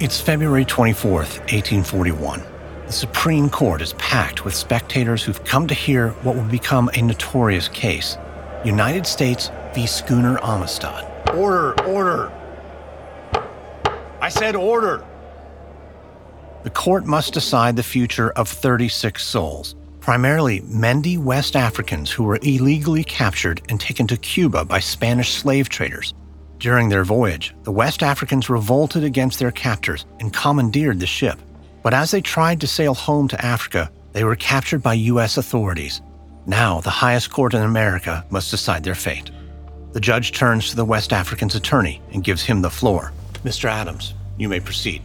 It's February 24th, 1841. The Supreme Court is packed with spectators who've come to hear what will become a notorious case United States v. Schooner Amistad. Order, order. I said order. The court must decide the future of 36 souls, primarily Mende West Africans who were illegally captured and taken to Cuba by Spanish slave traders. During their voyage, the West Africans revolted against their captors and commandeered the ship. But as they tried to sail home to Africa, they were captured by U.S. authorities. Now, the highest court in America must decide their fate. The judge turns to the West African's attorney and gives him the floor. Mr. Adams, you may proceed.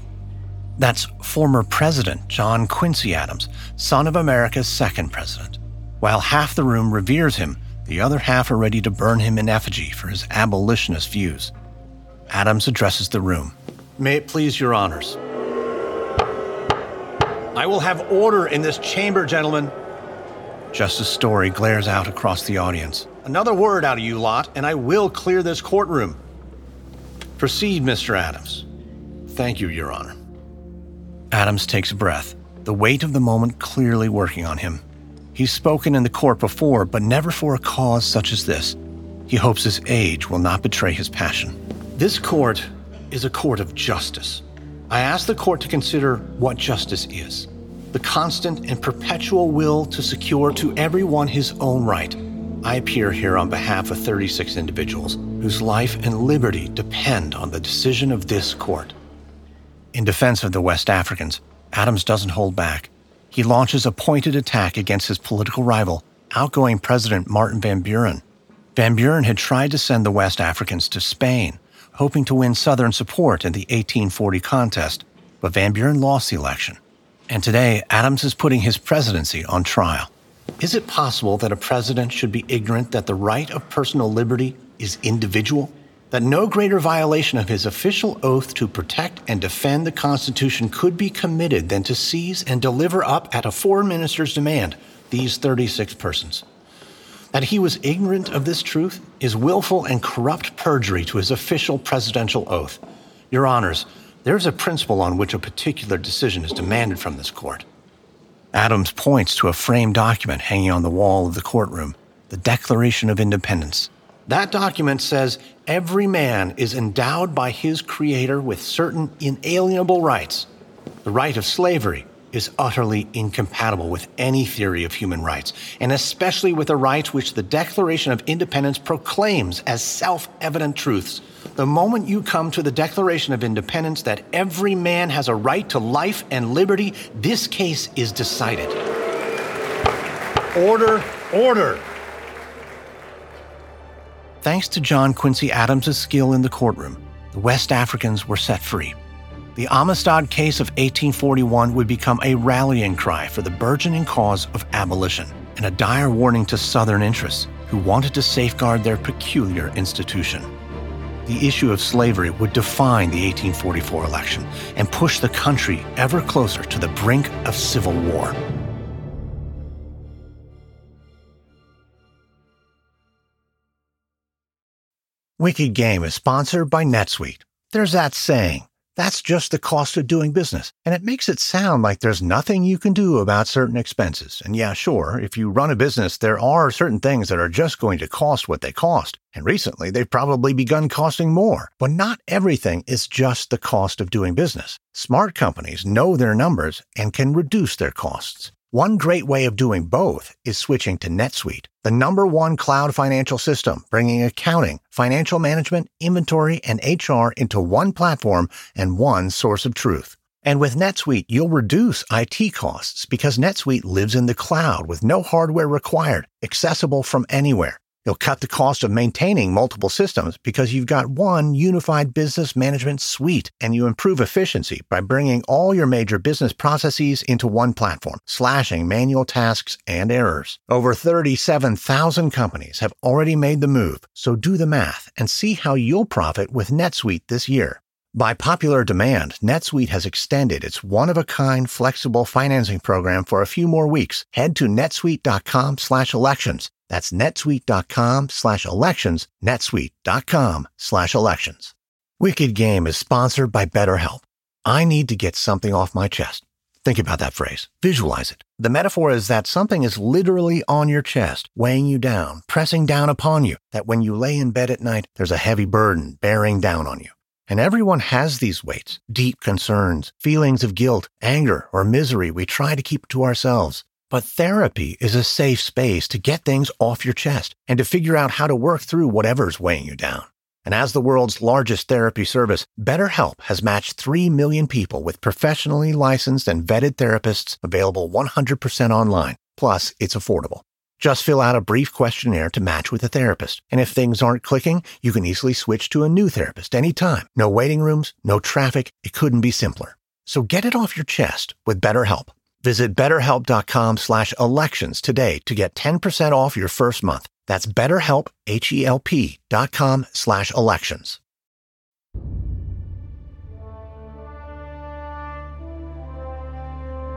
That's former President John Quincy Adams, son of America's second president. While half the room reveres him, the other half are ready to burn him in effigy for his abolitionist views. Adams addresses the room. May it please your honors. I will have order in this chamber, gentlemen. Justice Story glares out across the audience. Another word out of you lot, and I will clear this courtroom. Proceed, Mr. Adams. Thank you, Your Honor. Adams takes a breath, the weight of the moment clearly working on him. He's spoken in the court before, but never for a cause such as this. He hopes his age will not betray his passion. This court is a court of justice. I ask the court to consider what justice is the constant and perpetual will to secure to everyone his own right. I appear here on behalf of 36 individuals whose life and liberty depend on the decision of this court. In defense of the West Africans, Adams doesn't hold back. He launches a pointed attack against his political rival, outgoing President Martin Van Buren. Van Buren had tried to send the West Africans to Spain, hoping to win Southern support in the 1840 contest, but Van Buren lost the election. And today, Adams is putting his presidency on trial. Is it possible that a president should be ignorant that the right of personal liberty is individual? That no greater violation of his official oath to protect and defend the Constitution could be committed than to seize and deliver up at a foreign minister's demand these 36 persons? That he was ignorant of this truth is willful and corrupt perjury to his official presidential oath. Your Honors, there is a principle on which a particular decision is demanded from this court. Adams points to a framed document hanging on the wall of the courtroom, the Declaration of Independence. That document says every man is endowed by his Creator with certain inalienable rights. The right of slavery is utterly incompatible with any theory of human rights, and especially with the rights which the Declaration of Independence proclaims as self evident truths. The moment you come to the Declaration of Independence that every man has a right to life and liberty, this case is decided. Order, order. Thanks to John Quincy Adams' skill in the courtroom, the West Africans were set free. The Amistad case of 1841 would become a rallying cry for the burgeoning cause of abolition and a dire warning to Southern interests who wanted to safeguard their peculiar institution. The issue of slavery would define the 1844 election and push the country ever closer to the brink of civil war. Wicked Game is sponsored by NetSuite. There's that saying, that's just the cost of doing business. And it makes it sound like there's nothing you can do about certain expenses. And yeah, sure, if you run a business, there are certain things that are just going to cost what they cost. And recently, they've probably begun costing more. But not everything is just the cost of doing business. Smart companies know their numbers and can reduce their costs. One great way of doing both is switching to NetSuite, the number one cloud financial system, bringing accounting, financial management, inventory, and HR into one platform and one source of truth. And with NetSuite, you'll reduce IT costs because NetSuite lives in the cloud with no hardware required, accessible from anywhere. You'll cut the cost of maintaining multiple systems because you've got one unified business management suite, and you improve efficiency by bringing all your major business processes into one platform, slashing manual tasks and errors. Over 37,000 companies have already made the move, so do the math and see how you'll profit with NetSuite this year. By popular demand, NetSuite has extended its one-of-a-kind flexible financing program for a few more weeks. Head to netsuite.com slash elections. That's netsuite.com slash elections, netsuite.com slash elections. Wicked Game is sponsored by BetterHelp. I need to get something off my chest. Think about that phrase. Visualize it. The metaphor is that something is literally on your chest, weighing you down, pressing down upon you, that when you lay in bed at night, there's a heavy burden bearing down on you. And everyone has these weights, deep concerns, feelings of guilt, anger, or misery we try to keep to ourselves. But therapy is a safe space to get things off your chest and to figure out how to work through whatever's weighing you down. And as the world's largest therapy service, BetterHelp has matched 3 million people with professionally licensed and vetted therapists available 100% online. Plus, it's affordable. Just fill out a brief questionnaire to match with a therapist. And if things aren't clicking, you can easily switch to a new therapist anytime. No waiting rooms, no traffic. It couldn't be simpler. So get it off your chest with BetterHelp. Visit betterhelp.com slash elections today to get 10% off your first month. That's betterhelp, H-E-L-P dot com slash elections.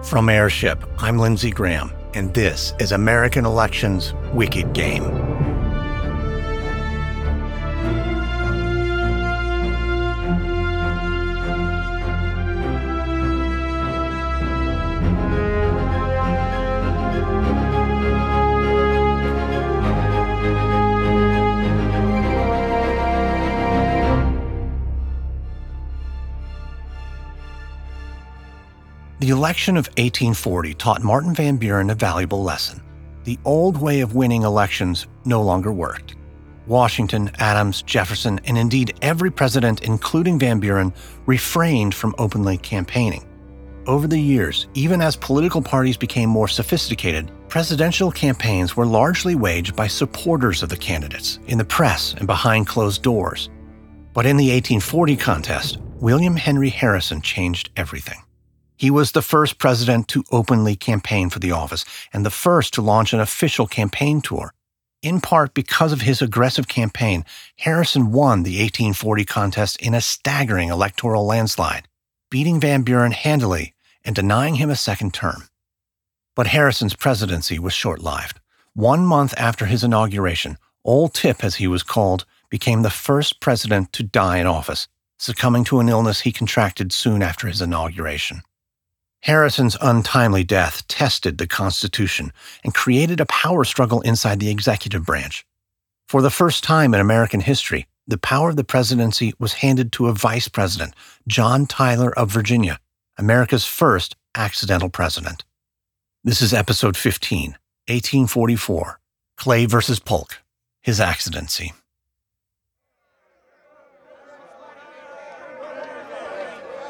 From Airship, I'm Lindsay Graham and this is American Elections Wicked Game. The election of 1840 taught Martin Van Buren a valuable lesson. The old way of winning elections no longer worked. Washington, Adams, Jefferson, and indeed every president, including Van Buren, refrained from openly campaigning. Over the years, even as political parties became more sophisticated, presidential campaigns were largely waged by supporters of the candidates, in the press and behind closed doors. But in the 1840 contest, William Henry Harrison changed everything. He was the first president to openly campaign for the office and the first to launch an official campaign tour. In part because of his aggressive campaign, Harrison won the 1840 contest in a staggering electoral landslide, beating Van Buren handily and denying him a second term. But Harrison's presidency was short lived. One month after his inauguration, Old Tip, as he was called, became the first president to die in office, succumbing to an illness he contracted soon after his inauguration. Harrison's untimely death tested the Constitution and created a power struggle inside the executive branch. For the first time in American history, the power of the presidency was handed to a vice president, John Tyler of Virginia, America's first accidental president. This is episode 15, 1844 Clay versus Polk, his accidency.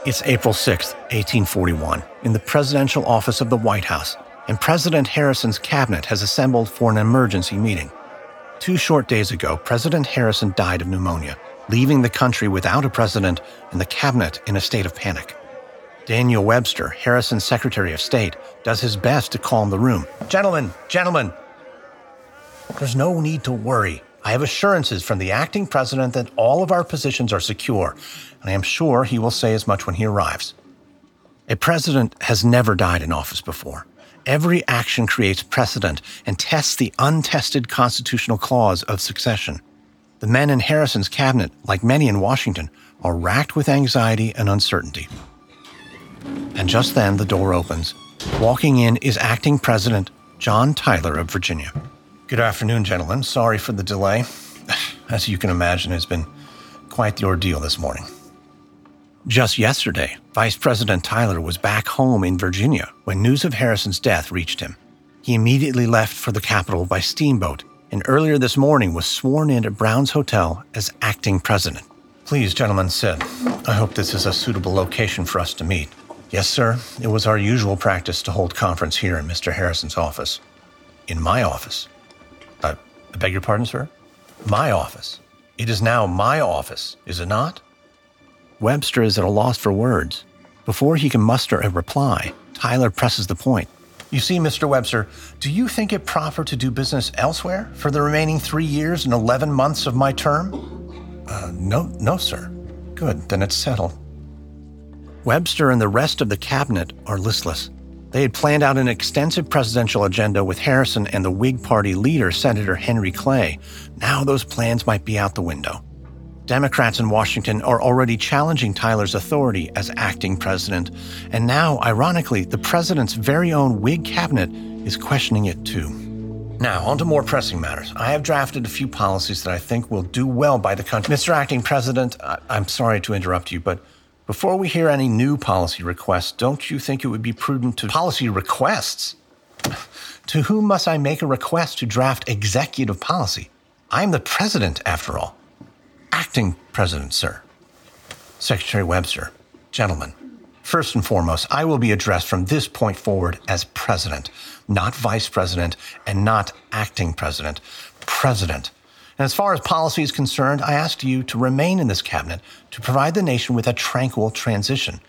It's April 6, 1841, in the presidential office of the White House, and President Harrison's cabinet has assembled for an emergency meeting. Two short days ago, President Harrison died of pneumonia, leaving the country without a president and the cabinet in a state of panic. Daniel Webster, Harrison's Secretary of State, does his best to calm the room. Gentlemen, gentlemen, there's no need to worry. I have assurances from the acting president that all of our positions are secure, and I am sure he will say as much when he arrives. A president has never died in office before. Every action creates precedent and tests the untested constitutional clause of succession. The men in Harrison's cabinet, like many in Washington, are racked with anxiety and uncertainty. And just then the door opens. Walking in is acting president John Tyler of Virginia. Good afternoon, gentlemen. Sorry for the delay. As you can imagine, it's been quite the ordeal this morning. Just yesterday, Vice President Tyler was back home in Virginia when news of Harrison's death reached him. He immediately left for the capital by steamboat and earlier this morning was sworn in at Brown's Hotel as acting president. Please, gentlemen, sit. I hope this is a suitable location for us to meet. Yes, sir. It was our usual practice to hold conference here in Mr. Harrison's office. In my office. Uh, I beg your pardon, sir? My office. It is now my office, is it not? Webster is at a loss for words. Before he can muster a reply, Tyler presses the point. You see, Mr. Webster, do you think it proper to do business elsewhere for the remaining three years and 11 months of my term? Uh, no, no, sir. Good, then it's settled. Webster and the rest of the cabinet are listless. They had planned out an extensive presidential agenda with Harrison and the Whig Party leader, Senator Henry Clay. Now those plans might be out the window. Democrats in Washington are already challenging Tyler's authority as acting president, and now, ironically, the president's very own Whig cabinet is questioning it too. Now, on to more pressing matters. I have drafted a few policies that I think will do well by the country. Mr. Acting President, I- I'm sorry to interrupt you, but before we hear any new policy requests, don't you think it would be prudent to policy requests? to whom must I make a request to draft executive policy? I am the president, after all. Acting President, sir. Secretary Webster, gentlemen, first and foremost, I will be addressed from this point forward as President, not Vice President and not Acting President. President. And as far as policy is concerned, I ask you to remain in this cabinet to provide the nation with a tranquil transition,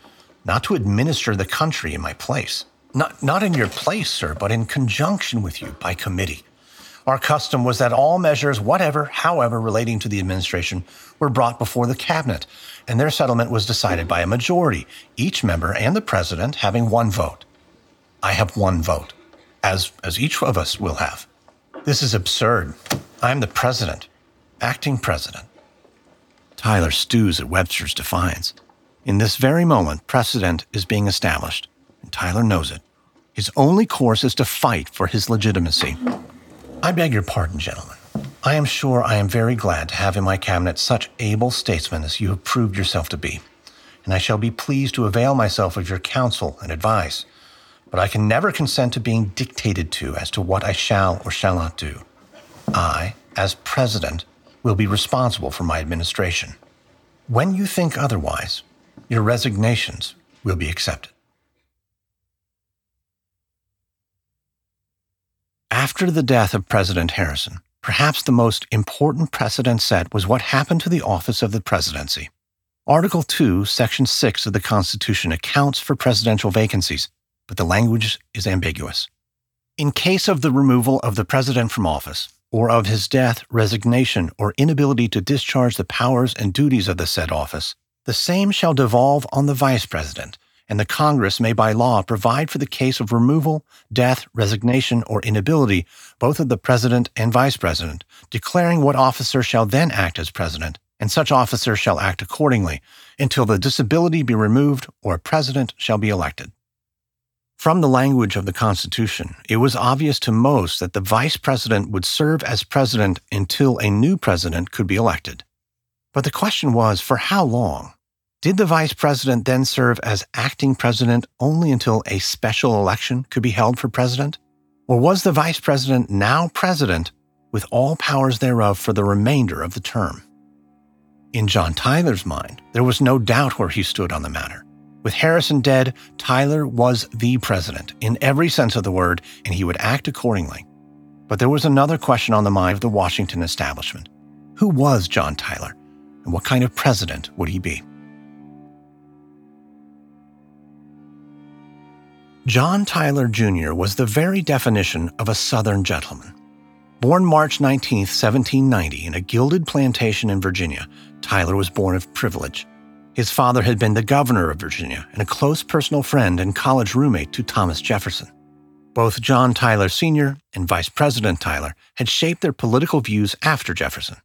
not to administer the country in my place. Not, not in your place, sir, but in conjunction with you by committee. Our custom was that all measures, whatever, however, relating to the administration, were brought before the cabinet, and their settlement was decided by a majority, each member and the president having one vote. I have one vote, as, as each of us will have. This is absurd. I am the president, acting president. Tyler stews at Webster's defiance. In this very moment, precedent is being established, and Tyler knows it. His only course is to fight for his legitimacy. I beg your pardon, gentlemen. I am sure I am very glad to have in my cabinet such able statesmen as you have proved yourself to be, and I shall be pleased to avail myself of your counsel and advice. But I can never consent to being dictated to as to what I shall or shall not do. I, as president, will be responsible for my administration. When you think otherwise, your resignations will be accepted. After the death of President Harrison, perhaps the most important precedent set was what happened to the office of the presidency. Article 2, Section 6 of the Constitution accounts for presidential vacancies, but the language is ambiguous. In case of the removal of the president from office, or of his death, resignation, or inability to discharge the powers and duties of the said office, the same shall devolve on the vice president and the Congress may by law provide for the case of removal, death, resignation, or inability, both of the President and Vice President, declaring what officer shall then act as President, and such officer shall act accordingly, until the disability be removed or a President shall be elected. From the language of the Constitution, it was obvious to most that the Vice President would serve as President until a new President could be elected. But the question was for how long? Did the vice president then serve as acting president only until a special election could be held for president? Or was the vice president now president with all powers thereof for the remainder of the term? In John Tyler's mind, there was no doubt where he stood on the matter. With Harrison dead, Tyler was the president in every sense of the word, and he would act accordingly. But there was another question on the mind of the Washington establishment. Who was John Tyler, and what kind of president would he be? John Tyler Jr. was the very definition of a Southern gentleman. Born March 19, 1790, in a gilded plantation in Virginia, Tyler was born of privilege. His father had been the governor of Virginia and a close personal friend and college roommate to Thomas Jefferson. Both John Tyler Sr. and Vice President Tyler had shaped their political views after Jefferson.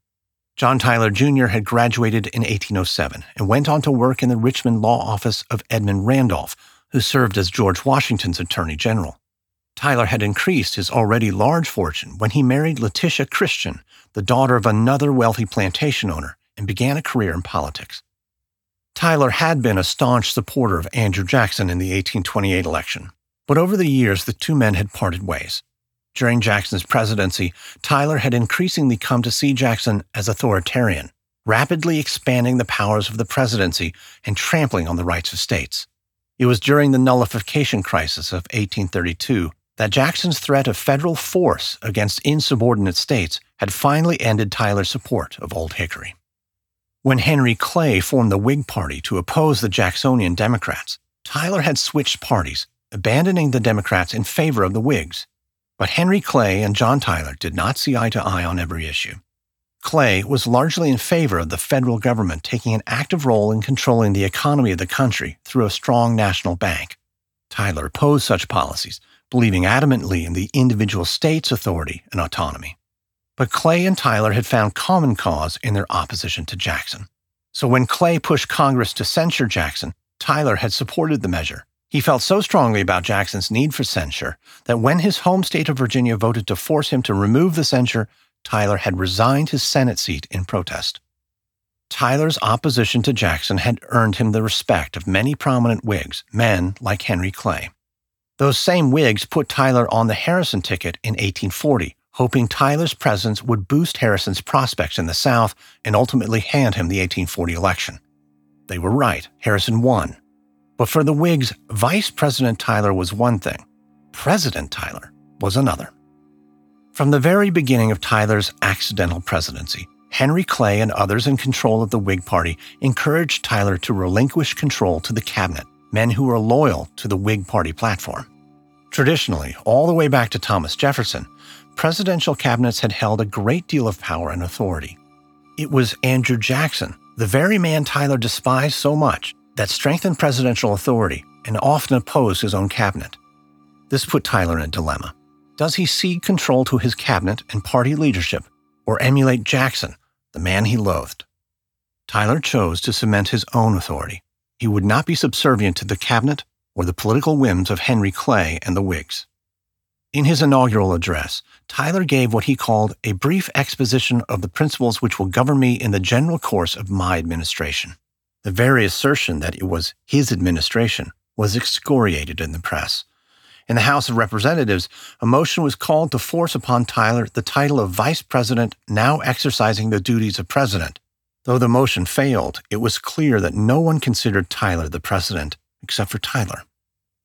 John Tyler Jr. had graduated in 1807 and went on to work in the Richmond law office of Edmund Randolph, who served as George Washington's Attorney General. Tyler had increased his already large fortune when he married Letitia Christian, the daughter of another wealthy plantation owner, and began a career in politics. Tyler had been a staunch supporter of Andrew Jackson in the 1828 election, but over the years the two men had parted ways. During Jackson's presidency, Tyler had increasingly come to see Jackson as authoritarian, rapidly expanding the powers of the presidency and trampling on the rights of states. It was during the nullification crisis of 1832 that Jackson's threat of federal force against insubordinate states had finally ended Tyler's support of Old Hickory. When Henry Clay formed the Whig Party to oppose the Jacksonian Democrats, Tyler had switched parties, abandoning the Democrats in favor of the Whigs. But Henry Clay and John Tyler did not see eye to eye on every issue. Clay was largely in favor of the federal government taking an active role in controlling the economy of the country through a strong national bank. Tyler opposed such policies, believing adamantly in the individual state's authority and autonomy. But Clay and Tyler had found common cause in their opposition to Jackson. So when Clay pushed Congress to censure Jackson, Tyler had supported the measure. He felt so strongly about Jackson's need for censure that when his home state of Virginia voted to force him to remove the censure, Tyler had resigned his Senate seat in protest. Tyler's opposition to Jackson had earned him the respect of many prominent Whigs, men like Henry Clay. Those same Whigs put Tyler on the Harrison ticket in 1840, hoping Tyler's presence would boost Harrison's prospects in the South and ultimately hand him the 1840 election. They were right. Harrison won. But for the Whigs, Vice President Tyler was one thing, President Tyler was another. From the very beginning of Tyler's accidental presidency, Henry Clay and others in control of the Whig Party encouraged Tyler to relinquish control to the cabinet, men who were loyal to the Whig Party platform. Traditionally, all the way back to Thomas Jefferson, presidential cabinets had held a great deal of power and authority. It was Andrew Jackson the very man Tyler despised so much that strengthened presidential authority and often opposed his own cabinet. This put Tyler in a dilemma. Does he cede control to his cabinet and party leadership, or emulate Jackson, the man he loathed? Tyler chose to cement his own authority. He would not be subservient to the cabinet or the political whims of Henry Clay and the Whigs. In his inaugural address, Tyler gave what he called a brief exposition of the principles which will govern me in the general course of my administration. The very assertion that it was his administration was excoriated in the press. In the House of Representatives, a motion was called to force upon Tyler the title of Vice President, now exercising the duties of President. Though the motion failed, it was clear that no one considered Tyler the President except for Tyler.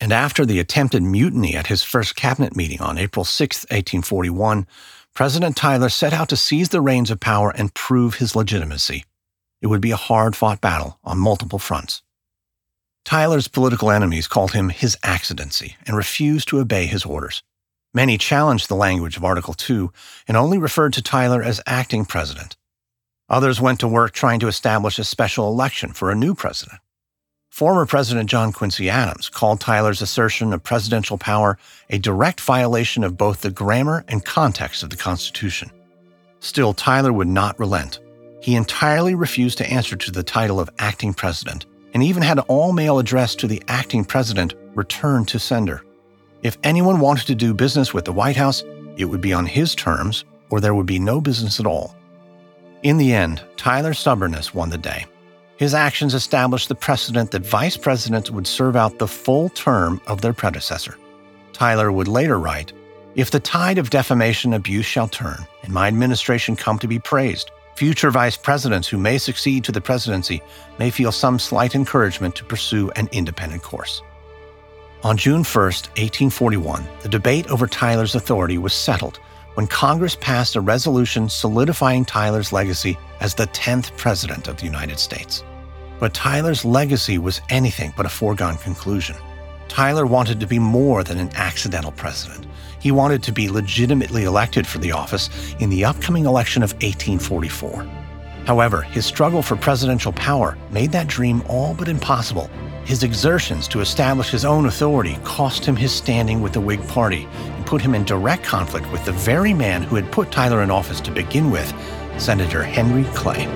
And after the attempted mutiny at his first cabinet meeting on April 6, 1841, President Tyler set out to seize the reins of power and prove his legitimacy. It would be a hard fought battle on multiple fronts. Tyler's political enemies called him his accidency and refused to obey his orders. Many challenged the language of Article 2 and only referred to Tyler as acting president. Others went to work trying to establish a special election for a new president. Former President John Quincy Adams called Tyler's assertion of presidential power a direct violation of both the grammar and context of the Constitution. Still, Tyler would not relent. He entirely refused to answer to the title of acting president and even had all mail addressed to the acting president returned to sender. If anyone wanted to do business with the White House, it would be on his terms or there would be no business at all. In the end, Tyler's stubbornness won the day. His actions established the precedent that vice presidents would serve out the full term of their predecessor. Tyler would later write If the tide of defamation abuse shall turn, and my administration come to be praised, future vice presidents who may succeed to the presidency may feel some slight encouragement to pursue an independent course. On June 1, 1841, the debate over Tyler's authority was settled when Congress passed a resolution solidifying Tyler's legacy as the 10th President of the United States. But Tyler's legacy was anything but a foregone conclusion. Tyler wanted to be more than an accidental president. He wanted to be legitimately elected for the office in the upcoming election of 1844. However, his struggle for presidential power made that dream all but impossible. His exertions to establish his own authority cost him his standing with the Whig Party and put him in direct conflict with the very man who had put Tyler in office to begin with, Senator Henry Clay.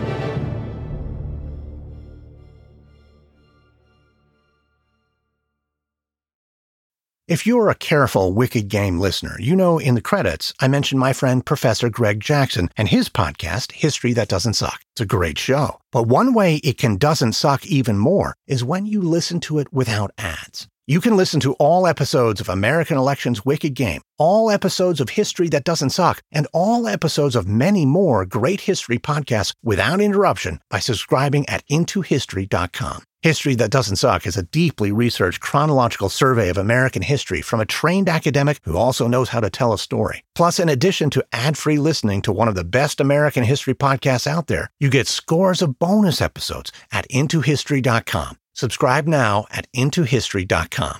If you're a careful Wicked Game listener, you know in the credits I mentioned my friend Professor Greg Jackson and his podcast, History That Doesn't Suck. It's a great show. But one way it can doesn't suck even more is when you listen to it without ads. You can listen to all episodes of American Elections Wicked Game, all episodes of History That Doesn't Suck, and all episodes of many more great history podcasts without interruption by subscribing at intohistory.com. History That Doesn't Suck is a deeply researched chronological survey of American history from a trained academic who also knows how to tell a story. Plus, in addition to ad free listening to one of the best American history podcasts out there, you get scores of bonus episodes at IntoHistory.com. Subscribe now at IntoHistory.com.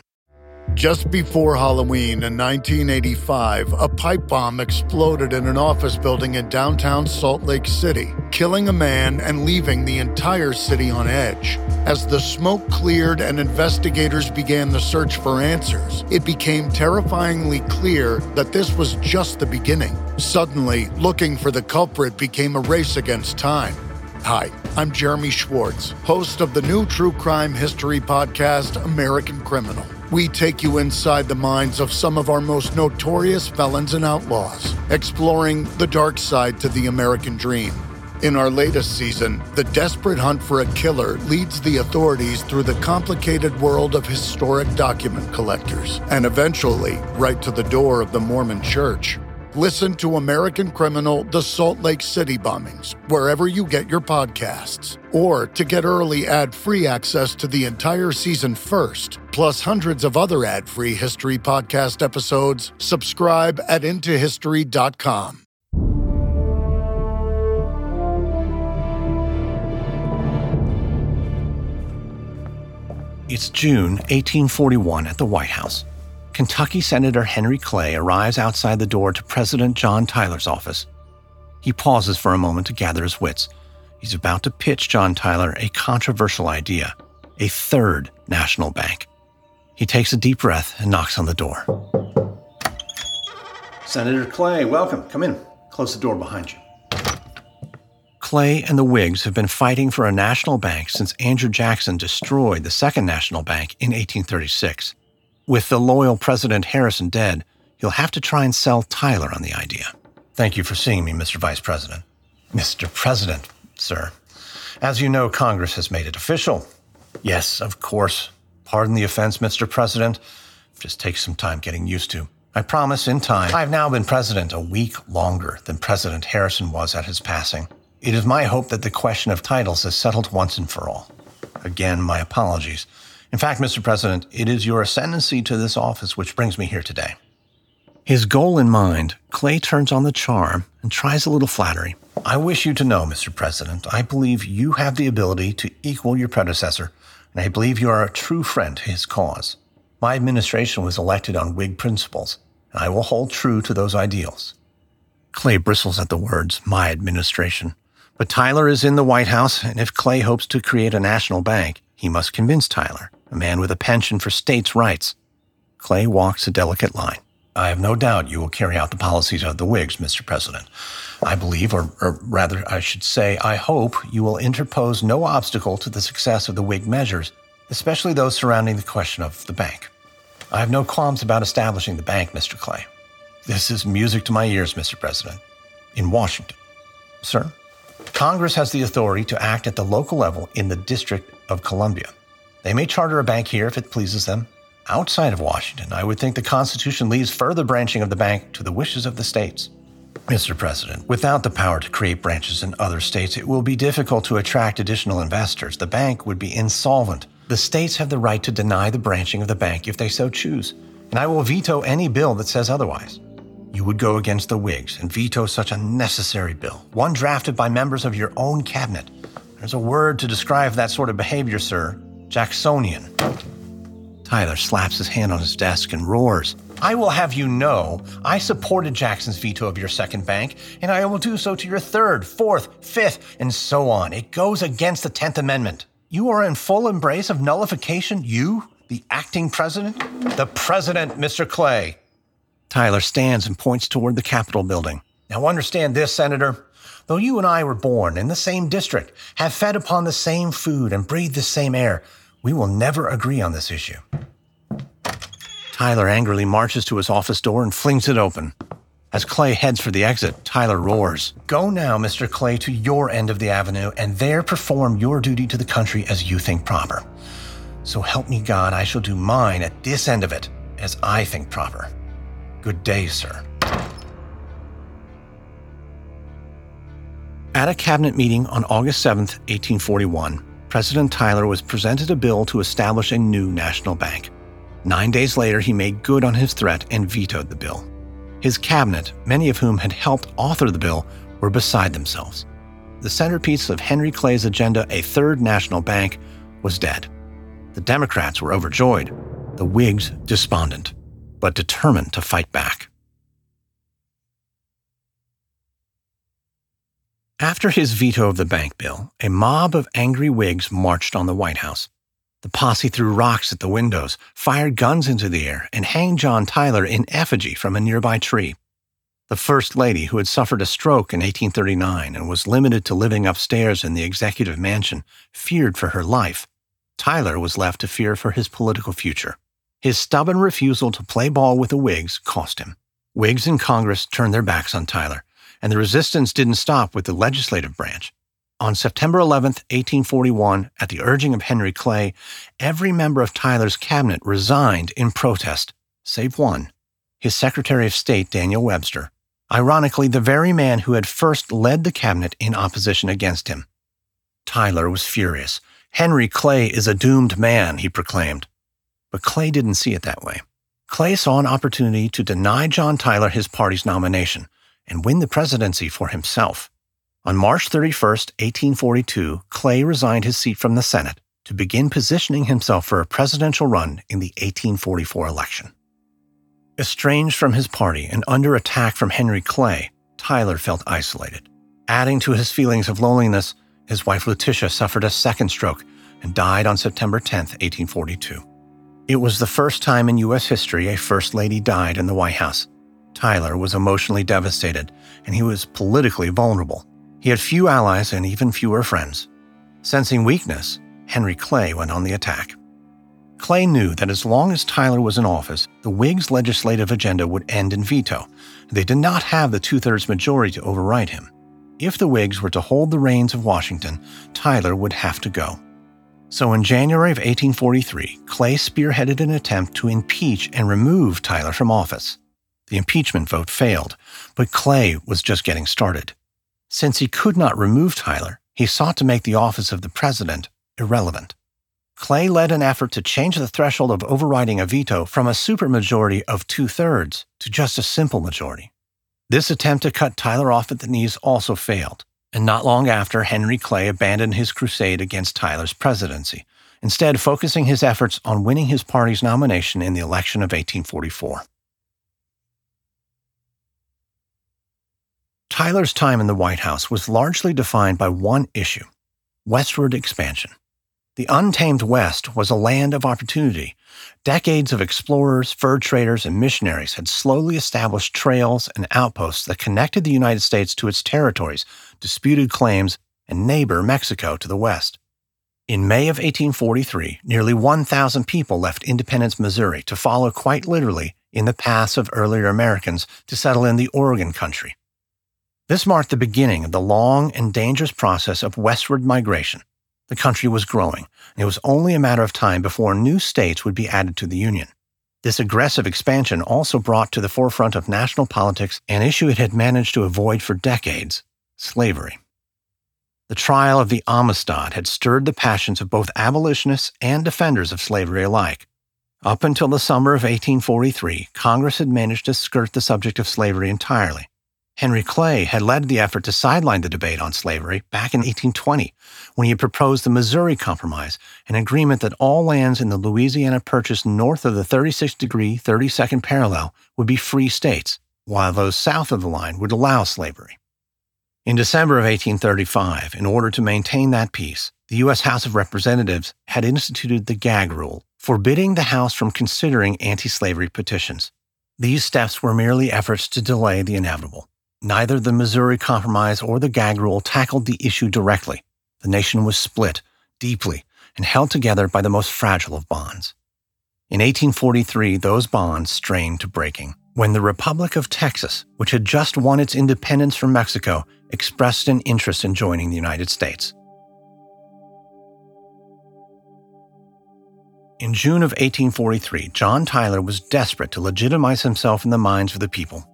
Just before Halloween in 1985, a pipe bomb exploded in an office building in downtown Salt Lake City, killing a man and leaving the entire city on edge. As the smoke cleared and investigators began the search for answers, it became terrifyingly clear that this was just the beginning. Suddenly, looking for the culprit became a race against time. Hi, I'm Jeremy Schwartz, host of the new true crime history podcast, American Criminal. We take you inside the minds of some of our most notorious felons and outlaws, exploring the dark side to the American dream. In our latest season, the desperate hunt for a killer leads the authorities through the complicated world of historic document collectors and eventually right to the door of the Mormon Church. Listen to American Criminal The Salt Lake City Bombings wherever you get your podcasts. Or to get early ad free access to the entire season first, plus hundreds of other ad free history podcast episodes, subscribe at IntoHistory.com. It's June 1841 at the White House. Kentucky Senator Henry Clay arrives outside the door to President John Tyler's office. He pauses for a moment to gather his wits. He's about to pitch John Tyler a controversial idea a third national bank. He takes a deep breath and knocks on the door. Senator Clay, welcome. Come in. Close the door behind you. Clay and the Whigs have been fighting for a national bank since Andrew Jackson destroyed the Second National Bank in 1836. With the loyal President Harrison dead, you'll have to try and sell Tyler on the idea. Thank you for seeing me, Mr. Vice President. Mr. President, sir. As you know, Congress has made it official. Yes, of course. Pardon the offense, Mr. President. Just takes some time getting used to. I promise in time. I've now been president a week longer than President Harrison was at his passing. It is my hope that the question of titles is settled once and for all. Again, my apologies. In fact, Mr. President, it is your ascendancy to this office which brings me here today. His goal in mind, Clay turns on the charm and tries a little flattery. I wish you to know, Mr. President, I believe you have the ability to equal your predecessor, and I believe you are a true friend to his cause. My administration was elected on Whig principles, and I will hold true to those ideals. Clay bristles at the words, my administration. But Tyler is in the White House, and if Clay hopes to create a national bank, he must convince Tyler a man with a penchant for states' rights. Clay walks a delicate line. I have no doubt you will carry out the policies of the Whigs, Mr. President. I believe, or, or, rather, I should say, I hope you will interpose no obstacle to the success of the Whig measures, especially those surrounding the question of the bank. I have no qualms about establishing the bank, Mr. Clay. This is music to my ears, Mr. President. In Washington. Sir, Congress has the authority to act at the local level in the District of Columbia. They may charter a bank here if it pleases them. Outside of Washington, I would think the Constitution leaves further branching of the bank to the wishes of the states. Mr. President, without the power to create branches in other states, it will be difficult to attract additional investors. The bank would be insolvent. The states have the right to deny the branching of the bank if they so choose, and I will veto any bill that says otherwise. You would go against the Whigs and veto such a necessary bill, one drafted by members of your own cabinet. There's a word to describe that sort of behavior, sir Jacksonian. Tyler slaps his hand on his desk and roars. I will have you know I supported Jackson's veto of your second bank, and I will do so to your third, fourth, fifth, and so on. It goes against the 10th Amendment. You are in full embrace of nullification, you, the acting president? The president, Mr. Clay. Tyler stands and points toward the Capitol building. Now understand this, Senator. Though you and I were born in the same district, have fed upon the same food, and breathed the same air, we will never agree on this issue. Tyler angrily marches to his office door and flings it open. As Clay heads for the exit, Tyler roars, Go now, Mr. Clay, to your end of the avenue and there perform your duty to the country as you think proper. So help me God, I shall do mine at this end of it as I think proper. Good day, sir. At a cabinet meeting on August 7, 1841, President Tyler was presented a bill to establish a new national bank. Nine days later, he made good on his threat and vetoed the bill. His cabinet, many of whom had helped author the bill, were beside themselves. The centerpiece of Henry Clay's agenda, a third national bank, was dead. The Democrats were overjoyed, the Whigs despondent, but determined to fight back. After his veto of the bank bill, a mob of angry Whigs marched on the White House. The posse threw rocks at the windows, fired guns into the air, and hanged John Tyler in effigy from a nearby tree. The First Lady, who had suffered a stroke in 1839 and was limited to living upstairs in the executive mansion, feared for her life. Tyler was left to fear for his political future. His stubborn refusal to play ball with the Whigs cost him. Whigs in Congress turned their backs on Tyler, and the resistance didn't stop with the legislative branch. On September 11, 1841, at the urging of Henry Clay, every member of Tyler's cabinet resigned in protest, save one, his Secretary of State, Daniel Webster, ironically, the very man who had first led the cabinet in opposition against him. Tyler was furious. Henry Clay is a doomed man, he proclaimed. But Clay didn't see it that way. Clay saw an opportunity to deny John Tyler his party's nomination and win the presidency for himself. On March 31, 1842, Clay resigned his seat from the Senate to begin positioning himself for a presidential run in the 1844 election. Estranged from his party and under attack from Henry Clay, Tyler felt isolated. Adding to his feelings of loneliness, his wife Letitia suffered a second stroke and died on September 10, 1842. It was the first time in U.S. history a First Lady died in the White House. Tyler was emotionally devastated, and he was politically vulnerable. He had few allies and even fewer friends. Sensing weakness, Henry Clay went on the attack. Clay knew that as long as Tyler was in office, the Whigs' legislative agenda would end in veto. They did not have the two thirds majority to override him. If the Whigs were to hold the reins of Washington, Tyler would have to go. So in January of 1843, Clay spearheaded an attempt to impeach and remove Tyler from office. The impeachment vote failed, but Clay was just getting started. Since he could not remove Tyler, he sought to make the office of the president irrelevant. Clay led an effort to change the threshold of overriding a veto from a supermajority of two thirds to just a simple majority. This attempt to cut Tyler off at the knees also failed, and not long after, Henry Clay abandoned his crusade against Tyler's presidency, instead, focusing his efforts on winning his party's nomination in the election of 1844. Tyler's time in the White House was largely defined by one issue westward expansion. The untamed West was a land of opportunity. Decades of explorers, fur traders, and missionaries had slowly established trails and outposts that connected the United States to its territories, disputed claims, and neighbor Mexico to the west. In May of 1843, nearly 1,000 people left Independence, Missouri to follow quite literally in the paths of earlier Americans to settle in the Oregon country. This marked the beginning of the long and dangerous process of westward migration. The country was growing, and it was only a matter of time before new states would be added to the Union. This aggressive expansion also brought to the forefront of national politics an issue it had managed to avoid for decades slavery. The trial of the Amistad had stirred the passions of both abolitionists and defenders of slavery alike. Up until the summer of 1843, Congress had managed to skirt the subject of slavery entirely. Henry Clay had led the effort to sideline the debate on slavery back in 1820 when he proposed the Missouri Compromise, an agreement that all lands in the Louisiana Purchase north of the 36 degree 32nd parallel would be free states, while those south of the line would allow slavery. In December of 1835, in order to maintain that peace, the U.S. House of Representatives had instituted the gag rule, forbidding the House from considering anti slavery petitions. These steps were merely efforts to delay the inevitable. Neither the Missouri Compromise or the gag rule tackled the issue directly. The nation was split deeply and held together by the most fragile of bonds. In 1843, those bonds strained to breaking when the Republic of Texas, which had just won its independence from Mexico, expressed an interest in joining the United States. In June of 1843, John Tyler was desperate to legitimize himself in the minds of the people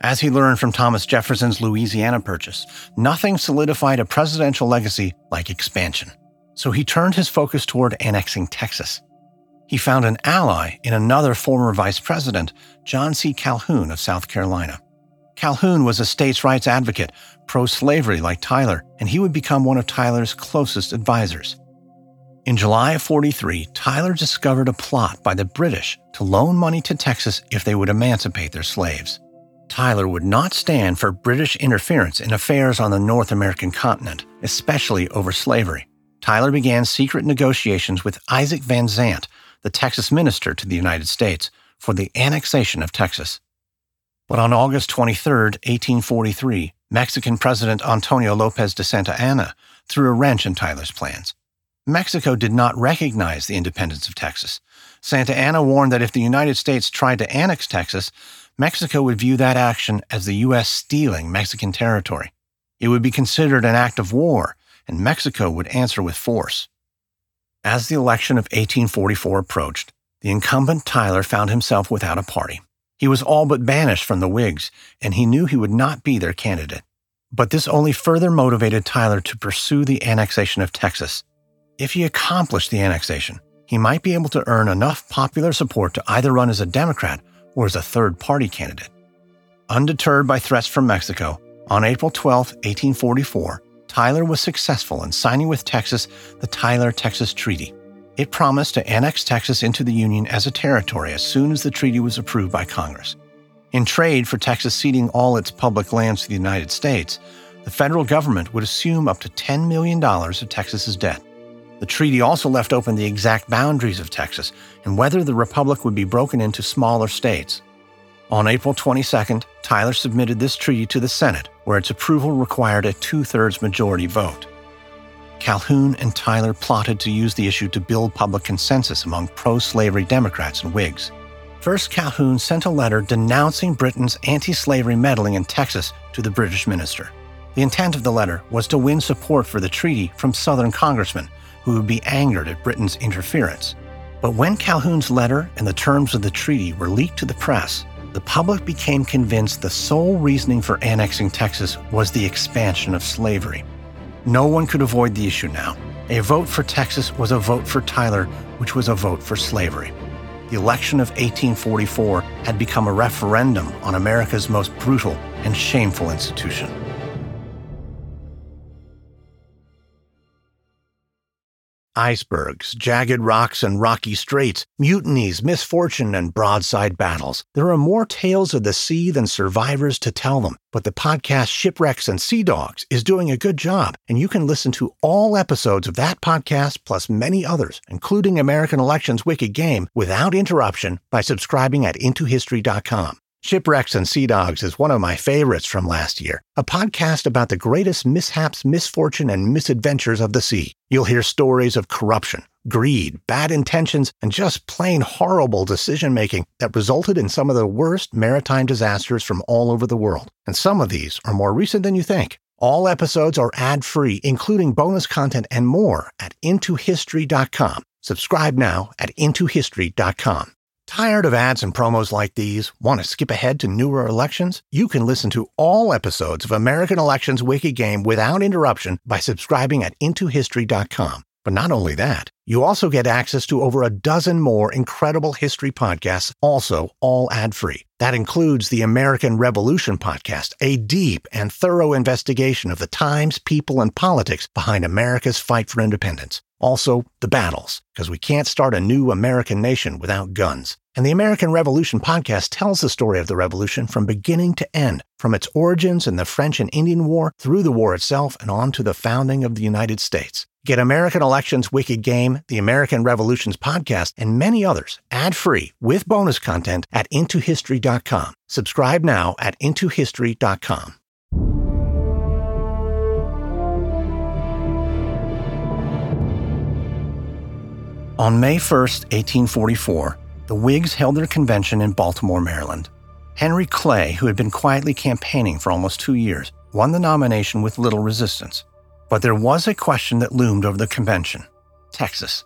as he learned from Thomas Jefferson's Louisiana Purchase, nothing solidified a presidential legacy like expansion. so he turned his focus toward annexing Texas. He found an ally in another former vice president, John C. Calhoun of South Carolina. Calhoun was a states' rights advocate, pro slavery like Tyler, and he would become one of Tyler's closest advisors. In July of 43, Tyler discovered a plot by the British to loan money to Texas if they would emancipate their slaves. Tyler would not stand for British interference in affairs on the North American continent, especially over slavery. Tyler began secret negotiations with Isaac Van Zandt, the Texas minister to the United States, for the annexation of Texas. But on August 23, 1843, Mexican President Antonio Lopez de Santa Anna threw a wrench in Tyler's plans. Mexico did not recognize the independence of Texas. Santa Anna warned that if the United States tried to annex Texas, Mexico would view that action as the U.S. stealing Mexican territory. It would be considered an act of war, and Mexico would answer with force. As the election of 1844 approached, the incumbent Tyler found himself without a party. He was all but banished from the Whigs, and he knew he would not be their candidate. But this only further motivated Tyler to pursue the annexation of Texas. If he accomplished the annexation, he might be able to earn enough popular support to either run as a Democrat or as a third party candidate. Undeterred by threats from Mexico, on April 12, 1844, Tyler was successful in signing with Texas the Tyler Texas Treaty. It promised to annex Texas into the Union as a territory as soon as the treaty was approved by Congress. In trade for Texas ceding all its public lands to the United States, the federal government would assume up to $10 million of Texas's debt. The treaty also left open the exact boundaries of Texas and whether the republic would be broken into smaller states. On April 22nd, Tyler submitted this treaty to the Senate, where its approval required a two thirds majority vote. Calhoun and Tyler plotted to use the issue to build public consensus among pro slavery Democrats and Whigs. First, Calhoun sent a letter denouncing Britain's anti slavery meddling in Texas to the British minister. The intent of the letter was to win support for the treaty from Southern congressmen who would be angered at Britain's interference. But when Calhoun's letter and the terms of the treaty were leaked to the press, the public became convinced the sole reasoning for annexing Texas was the expansion of slavery. No one could avoid the issue now. A vote for Texas was a vote for Tyler, which was a vote for slavery. The election of 1844 had become a referendum on America's most brutal and shameful institution. Icebergs, jagged rocks and rocky straits, mutinies, misfortune, and broadside battles. There are more tales of the sea than survivors to tell them, but the podcast Shipwrecks and Sea Dogs is doing a good job, and you can listen to all episodes of that podcast plus many others, including American Elections Wicked Game, without interruption by subscribing at intohistory.com. Shipwrecks and Sea Dogs is one of my favorites from last year, a podcast about the greatest mishaps, misfortune, and misadventures of the sea. You'll hear stories of corruption, greed, bad intentions, and just plain horrible decision making that resulted in some of the worst maritime disasters from all over the world. And some of these are more recent than you think. All episodes are ad free, including bonus content and more at intohistory.com. Subscribe now at intohistory.com. Tired of ads and promos like these? Want to skip ahead to newer elections? You can listen to all episodes of American Elections Wicked Game without interruption by subscribing at intohistory.com. But not only that, you also get access to over a dozen more incredible history podcasts, also all ad free. That includes the American Revolution podcast, a deep and thorough investigation of the times, people, and politics behind America's fight for independence. Also, the battles, because we can't start a new American nation without guns. And the American Revolution podcast tells the story of the revolution from beginning to end, from its origins in the French and Indian War through the war itself and on to the founding of the United States. Get American Elections Wicked Game, the American Revolutions podcast, and many others ad-free with bonus content at intohistory.com. Subscribe now at intohistory.com. On May 1, 1844, the Whigs held their convention in Baltimore, Maryland. Henry Clay, who had been quietly campaigning for almost two years, won the nomination with little resistance. But there was a question that loomed over the convention Texas.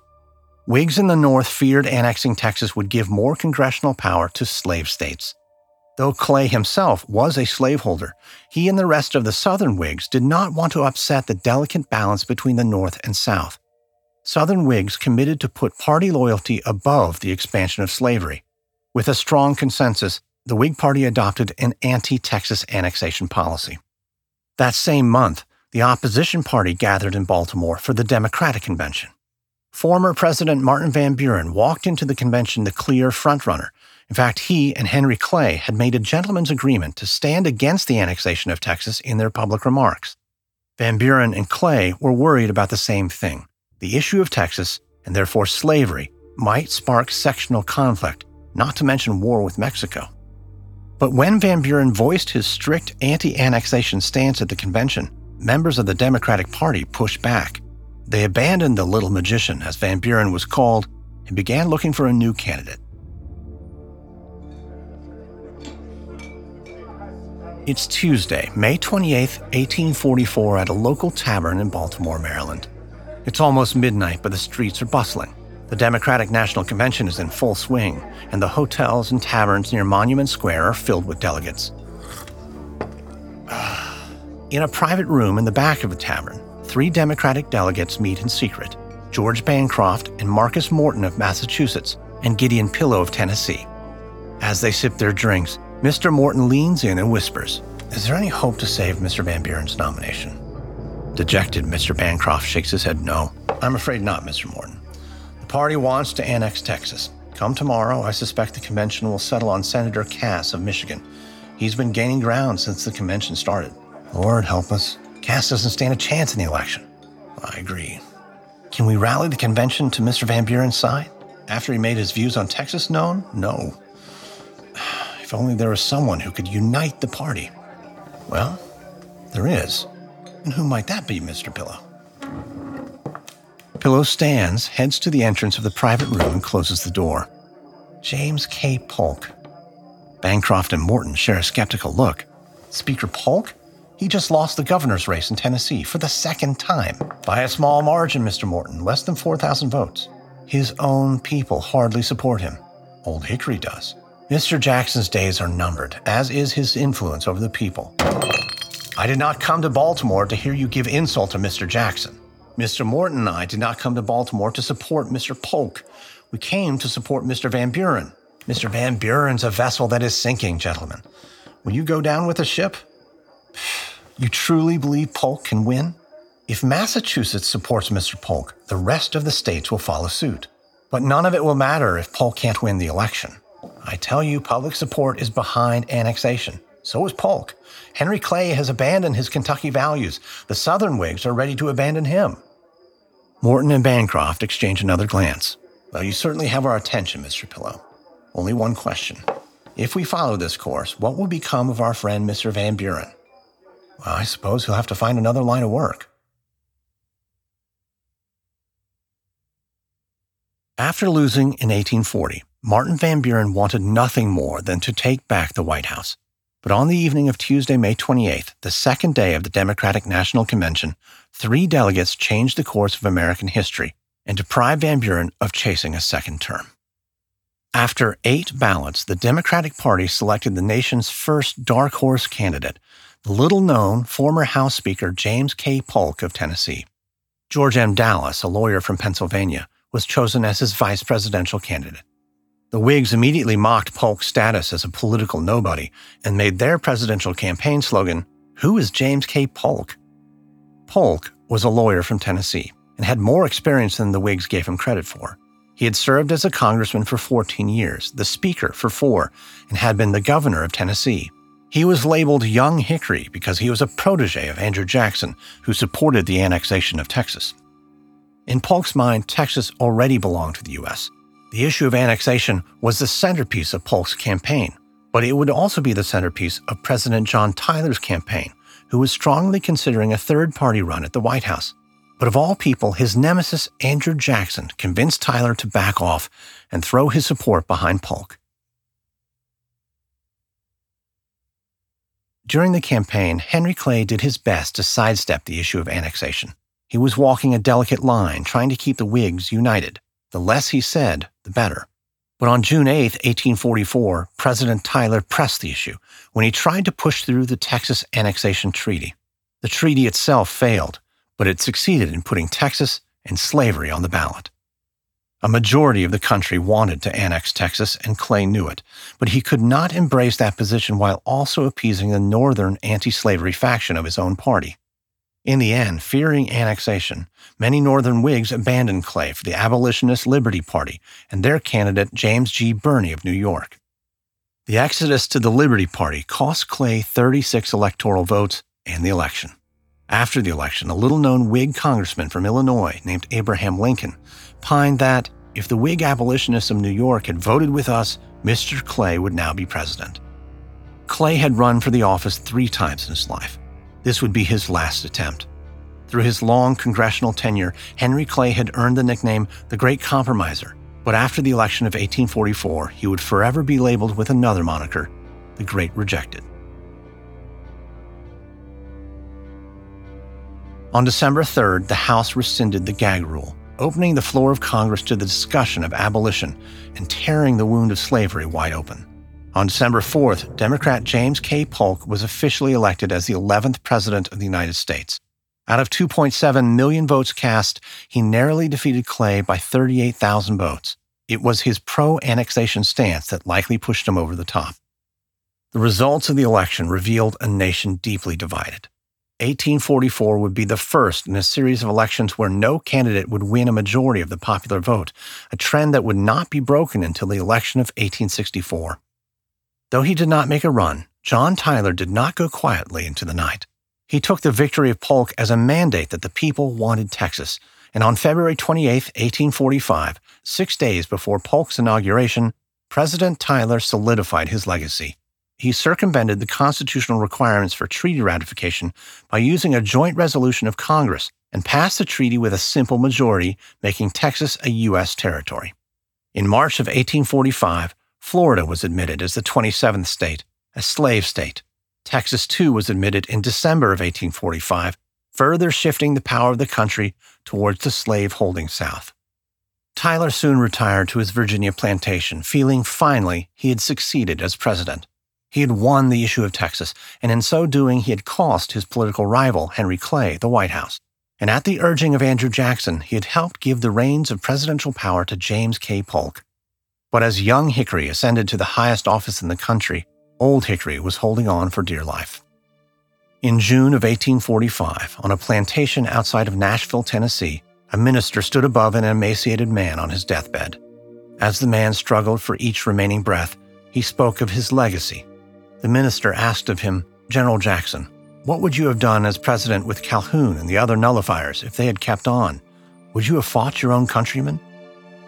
Whigs in the North feared annexing Texas would give more congressional power to slave states. Though Clay himself was a slaveholder, he and the rest of the Southern Whigs did not want to upset the delicate balance between the North and South. Southern Whigs committed to put party loyalty above the expansion of slavery. With a strong consensus, the Whig Party adopted an anti Texas annexation policy. That same month, the opposition party gathered in Baltimore for the Democratic Convention. Former President Martin Van Buren walked into the convention the clear frontrunner. In fact, he and Henry Clay had made a gentleman's agreement to stand against the annexation of Texas in their public remarks. Van Buren and Clay were worried about the same thing the issue of Texas, and therefore slavery, might spark sectional conflict, not to mention war with Mexico. But when Van Buren voiced his strict anti annexation stance at the convention, members of the Democratic Party pushed back. They abandoned the little magician, as Van Buren was called, and began looking for a new candidate. It's Tuesday, May 28, 1844, at a local tavern in Baltimore, Maryland. It's almost midnight, but the streets are bustling. The Democratic National Convention is in full swing, and the hotels and taverns near Monument Square are filled with delegates. In a private room in the back of the tavern, three Democratic delegates meet in secret George Bancroft and Marcus Morton of Massachusetts, and Gideon Pillow of Tennessee. As they sip their drinks, Mr. Morton leans in and whispers, Is there any hope to save Mr. Van Buren's nomination? Dejected, Mr. Bancroft shakes his head no. I'm afraid not, Mr. Morton. The party wants to annex Texas. Come tomorrow, I suspect the convention will settle on Senator Cass of Michigan. He's been gaining ground since the convention started. Lord help us. Cass doesn't stand a chance in the election. I agree. Can we rally the convention to Mr. Van Buren's side? After he made his views on Texas known? No. If only there was someone who could unite the party. Well, there is. And who might that be, Mr. Pillow? Pillow stands, heads to the entrance of the private room, and closes the door. James K. Polk. Bancroft and Morton share a skeptical look. Speaker Polk? He just lost the governor's race in Tennessee for the second time. By a small margin, Mr. Morton, less than 4,000 votes. His own people hardly support him. Old Hickory does. Mr. Jackson's days are numbered, as is his influence over the people. I did not come to Baltimore to hear you give insult to Mr. Jackson. Mr. Morton and I did not come to Baltimore to support Mr. Polk. We came to support Mr. Van Buren. Mr. Van Buren's a vessel that is sinking, gentlemen. Will you go down with the ship? You truly believe Polk can win? If Massachusetts supports Mr. Polk, the rest of the states will follow suit. But none of it will matter if Polk can't win the election. I tell you, public support is behind annexation. So is Polk. Henry Clay has abandoned his Kentucky values. The Southern Whigs are ready to abandon him. Morton and Bancroft exchange another glance. Well, you certainly have our attention, Mr. Pillow. Only one question. If we follow this course, what will become of our friend Mr. Van Buren? Well, I suppose he'll have to find another line of work. After losing in 1840, Martin Van Buren wanted nothing more than to take back the White House. But on the evening of Tuesday, May 28th, the second day of the Democratic National Convention, three delegates changed the course of American history and deprived Van Buren of chasing a second term. After eight ballots, the Democratic Party selected the nation's first dark horse candidate, the little known former House Speaker James K. Polk of Tennessee. George M. Dallas, a lawyer from Pennsylvania, was chosen as his vice presidential candidate. The Whigs immediately mocked Polk's status as a political nobody and made their presidential campaign slogan, Who is James K. Polk? Polk was a lawyer from Tennessee and had more experience than the Whigs gave him credit for. He had served as a congressman for 14 years, the speaker for four, and had been the governor of Tennessee. He was labeled Young Hickory because he was a protege of Andrew Jackson, who supported the annexation of Texas. In Polk's mind, Texas already belonged to the U.S., the issue of annexation was the centerpiece of Polk's campaign, but it would also be the centerpiece of President John Tyler's campaign, who was strongly considering a third party run at the White House. But of all people, his nemesis, Andrew Jackson, convinced Tyler to back off and throw his support behind Polk. During the campaign, Henry Clay did his best to sidestep the issue of annexation. He was walking a delicate line, trying to keep the Whigs united. The less he said, the better. But on June 8, 1844, President Tyler pressed the issue when he tried to push through the Texas Annexation Treaty. The treaty itself failed, but it succeeded in putting Texas and slavery on the ballot. A majority of the country wanted to annex Texas, and Clay knew it, but he could not embrace that position while also appeasing the northern anti slavery faction of his own party. In the end, fearing annexation, many Northern Whigs abandoned Clay for the Abolitionist Liberty Party and their candidate James G. Birney of New York. The exodus to the Liberty Party cost Clay 36 electoral votes and the election. After the election, a little known Whig congressman from Illinois named Abraham Lincoln pined that if the Whig abolitionists of New York had voted with us, Mr. Clay would now be president. Clay had run for the office three times in his life. This would be his last attempt. Through his long congressional tenure, Henry Clay had earned the nickname the Great Compromiser, but after the election of 1844, he would forever be labeled with another moniker, the Great Rejected. On December 3rd, the House rescinded the gag rule, opening the floor of Congress to the discussion of abolition and tearing the wound of slavery wide open. On December 4th, Democrat James K. Polk was officially elected as the 11th President of the United States. Out of 2.7 million votes cast, he narrowly defeated Clay by 38,000 votes. It was his pro annexation stance that likely pushed him over the top. The results of the election revealed a nation deeply divided. 1844 would be the first in a series of elections where no candidate would win a majority of the popular vote, a trend that would not be broken until the election of 1864. Though he did not make a run, John Tyler did not go quietly into the night. He took the victory of Polk as a mandate that the people wanted Texas, and on February 28, 1845, six days before Polk's inauguration, President Tyler solidified his legacy. He circumvented the constitutional requirements for treaty ratification by using a joint resolution of Congress and passed the treaty with a simple majority, making Texas a U.S. territory. In March of 1845, Florida was admitted as the 27th state, a slave state. Texas, too, was admitted in December of 1845, further shifting the power of the country towards the slave holding South. Tyler soon retired to his Virginia plantation, feeling finally he had succeeded as president. He had won the issue of Texas, and in so doing, he had cost his political rival, Henry Clay, the White House. And at the urging of Andrew Jackson, he had helped give the reins of presidential power to James K. Polk. But as young Hickory ascended to the highest office in the country, old Hickory was holding on for dear life. In June of 1845, on a plantation outside of Nashville, Tennessee, a minister stood above an emaciated man on his deathbed. As the man struggled for each remaining breath, he spoke of his legacy. The minister asked of him, General Jackson, what would you have done as president with Calhoun and the other nullifiers if they had kept on? Would you have fought your own countrymen?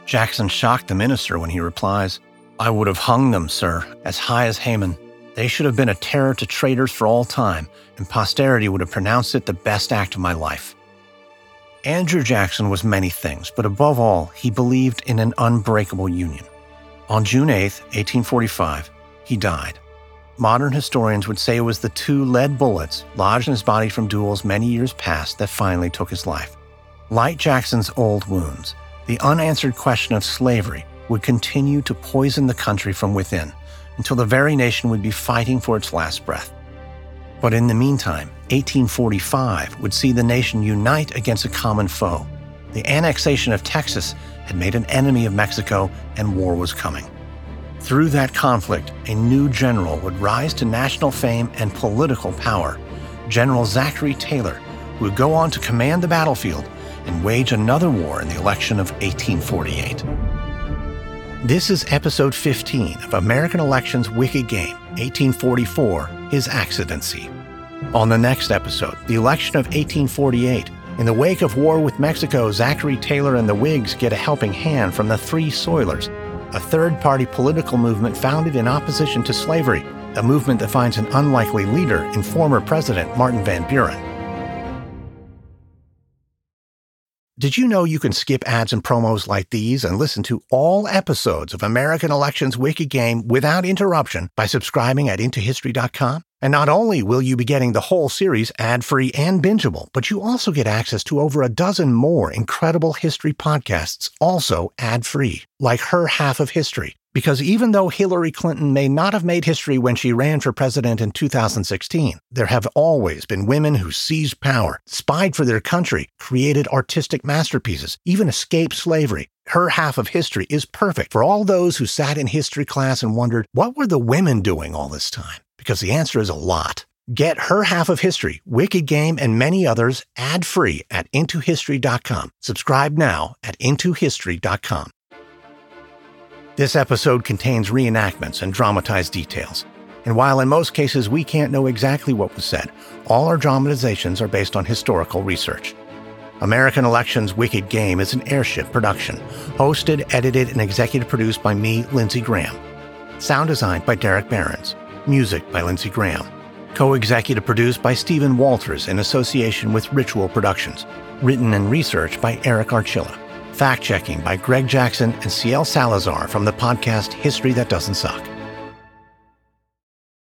Jackson shocked the minister when he replies, I would have hung them, sir, as high as Haman. They should have been a terror to traitors for all time, and posterity would have pronounced it the best act of my life. Andrew Jackson was many things, but above all, he believed in an unbreakable union. On June 8, 1845, he died. Modern historians would say it was the two lead bullets lodged in his body from duels many years past that finally took his life. Like Jackson's old wounds, the unanswered question of slavery would continue to poison the country from within until the very nation would be fighting for its last breath. But in the meantime, 1845 would see the nation unite against a common foe. The annexation of Texas had made an enemy of Mexico, and war was coming. Through that conflict, a new general would rise to national fame and political power General Zachary Taylor, who would go on to command the battlefield and wage another war in the election of 1848. This is episode 15 of American Elections Wicked Game, 1844 His Accidency. On the next episode, the election of 1848. In the wake of war with Mexico, Zachary Taylor and the Whigs get a helping hand from the Free Soilers, a third party political movement founded in opposition to slavery, a movement that finds an unlikely leader in former President Martin Van Buren. Did you know you can skip ads and promos like these and listen to all episodes of American Elections Wicked Game without interruption by subscribing at IntoHistory.com? And not only will you be getting the whole series ad free and bingeable, but you also get access to over a dozen more incredible history podcasts, also ad free, like Her Half of History Because even though Hillary Clinton may not have made history when she ran for president in 2016, there have always been women who seized power, spied for their country, created artistic masterpieces, even escaped slavery. Her half of history is perfect for all those who sat in history class and wondered, what were the women doing all this time? Because the answer is a lot. Get her half of history, Wicked Game, and many others ad free at IntoHistory.com. Subscribe now at IntoHistory.com. This episode contains reenactments and dramatized details. And while in most cases we can't know exactly what was said, all our dramatizations are based on historical research. American Elections Wicked Game is an airship production, hosted, edited, and executive produced by me, Lindsay Graham. Sound designed by Derek Behrens. Music by Lindsay Graham. Co executive produced by Stephen Walters in association with Ritual Productions. Written and researched by Eric Archilla. Fact checking by Greg Jackson and CL Salazar from the podcast History That Doesn't Suck.